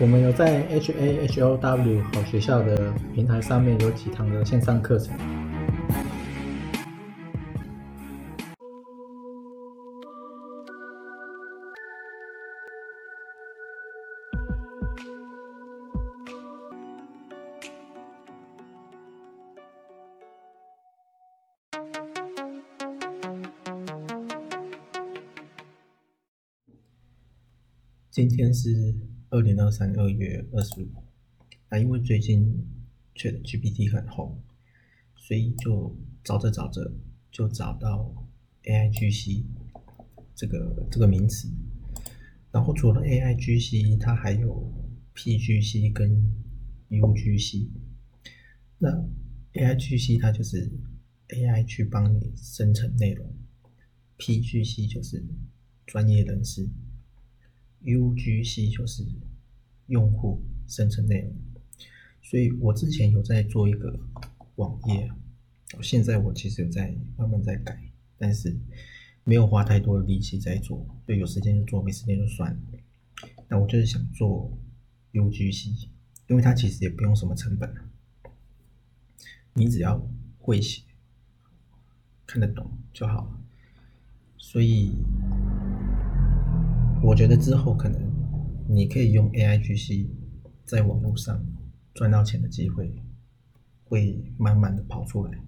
我们有在 H A H O W 好学校的平台上面有几堂的线上课程。今天是二零二三二月二十五，那因为最近 Chat GPT 很红，所以就找着找着就找到 AIGC 这个这个名词。然后除了 AIGC，它还有 PGC 跟 UGC。那 AIGC 它就是 AI 去帮你生成内容，PGC 就是专业人士。UGC 就是用户生成内容，所以我之前有在做一个网页，现在我其实有在慢慢在改，但是没有花太多的力气在做，就有时间就做，没时间就算了。那我就是想做 UGC，因为它其实也不用什么成本，你只要会写、看得懂就好了，所以。我觉得之后可能你可以用 AIGC 在网络上赚到钱的机会会慢慢的跑出来。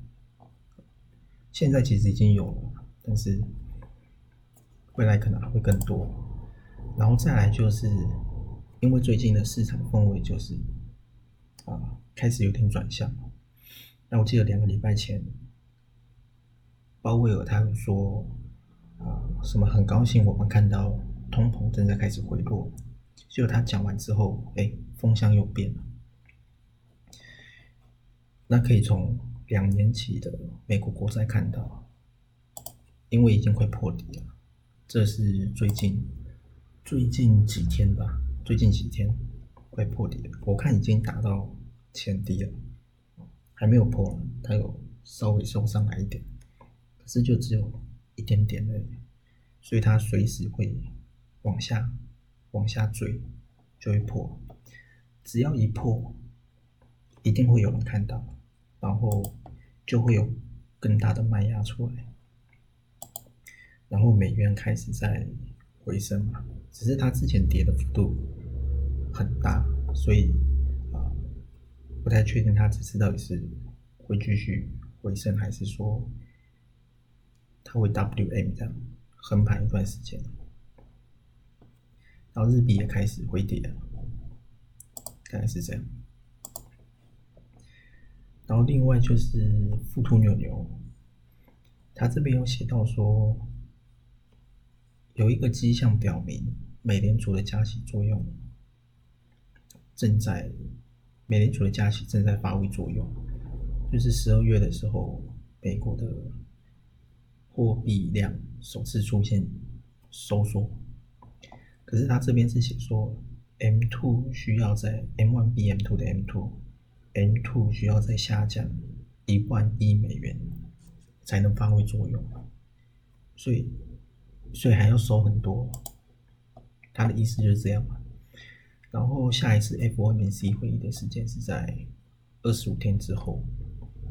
现在其实已经有了，但是未来可能还会更多。然后再来就是，因为最近的市场氛围就是啊开始有点转向。那我记得两个礼拜前，鲍威尔他说啊什么很高兴我们看到。通膨正在开始回落，结果他讲完之后，哎，风向又变了。那可以从两年期的美国国债看到，因为已经快破底了。这是最近最近几天吧，最近几天快破底了。我看已经达到前低了，还没有破，它有稍微收上来一点，可是就只有一点点而已，所以它随时会。往下，往下坠，就会破。只要一破，一定会有人看到，然后就会有更大的卖压出来，然后美元开始在回升嘛。只是它之前跌的幅度很大，所以啊，不太确定它这次到底是会继续回升，还是说它会 WM 这样横盘一段时间。然后日币也开始回跌了，大概是这样。然后另外就是富途牛牛，他这边有写到说，有一个迹象表明，美联储的加息作用正在，美联储的加息正在发挥作用，就是十二月的时候，美国的货币量首次出现收缩。可是他这边是写说，M two 需要在 M one 比 M two 的 M two，M two 需要再下降一万亿美元才能发挥作用，所以所以还要收很多，他的意思就是这样嘛。然后下一次 FOMC 会议的时间是在二十五天之后，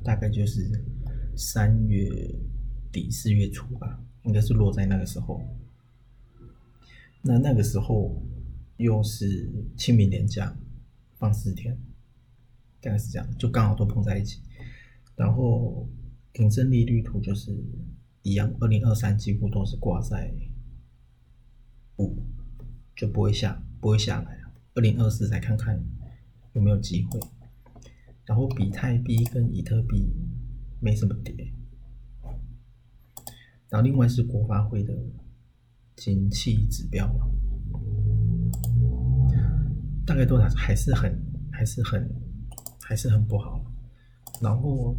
大概就是三月底四月初吧，应该是落在那个时候。那那个时候又是清明年假，放四天，大概是这样，就刚好都碰在一起。然后顶升利率图就是一样，二零二三几乎都是挂在五，就不会下，不会下来了。二零二四再看看有没有机会。然后比特币跟以特币没什么跌。然后另外是国发会的。景气指标大概都还还是很还是很还是很不好。然后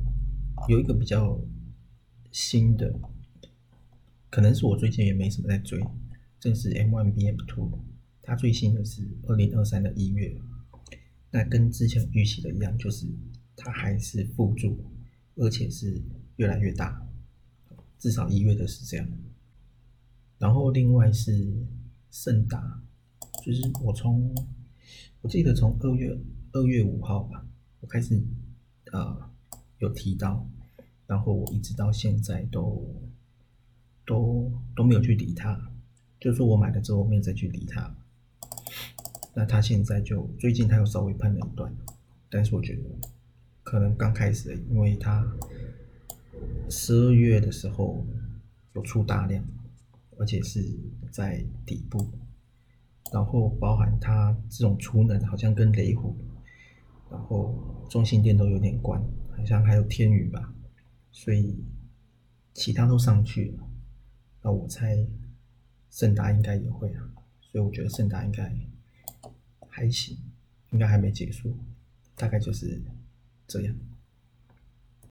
有一个比较新的，可能是我最近也没什么在追，这是 M one B M two，它最新的是二零二三的一月，那跟之前预期的一样，就是它还是负注，而且是越来越大，至少一月的是这样。然后另外是盛达，就是我从我记得从二月二月五号吧，我开始呃有提到，然后我一直到现在都都都没有去理它，就是说我买了之后没有再去理它。那它现在就最近它又稍微喷了一段，但是我觉得可能刚开始，因为它十二月的时候有出大量，而且是在底部。然后包含它这种储能，好像跟雷虎，然后中心店都有点关，好像还有天宇吧，所以其他都上去了。那我猜盛达应该也会啊，所以我觉得盛达应该还行，应该还没结束，大概就是这样。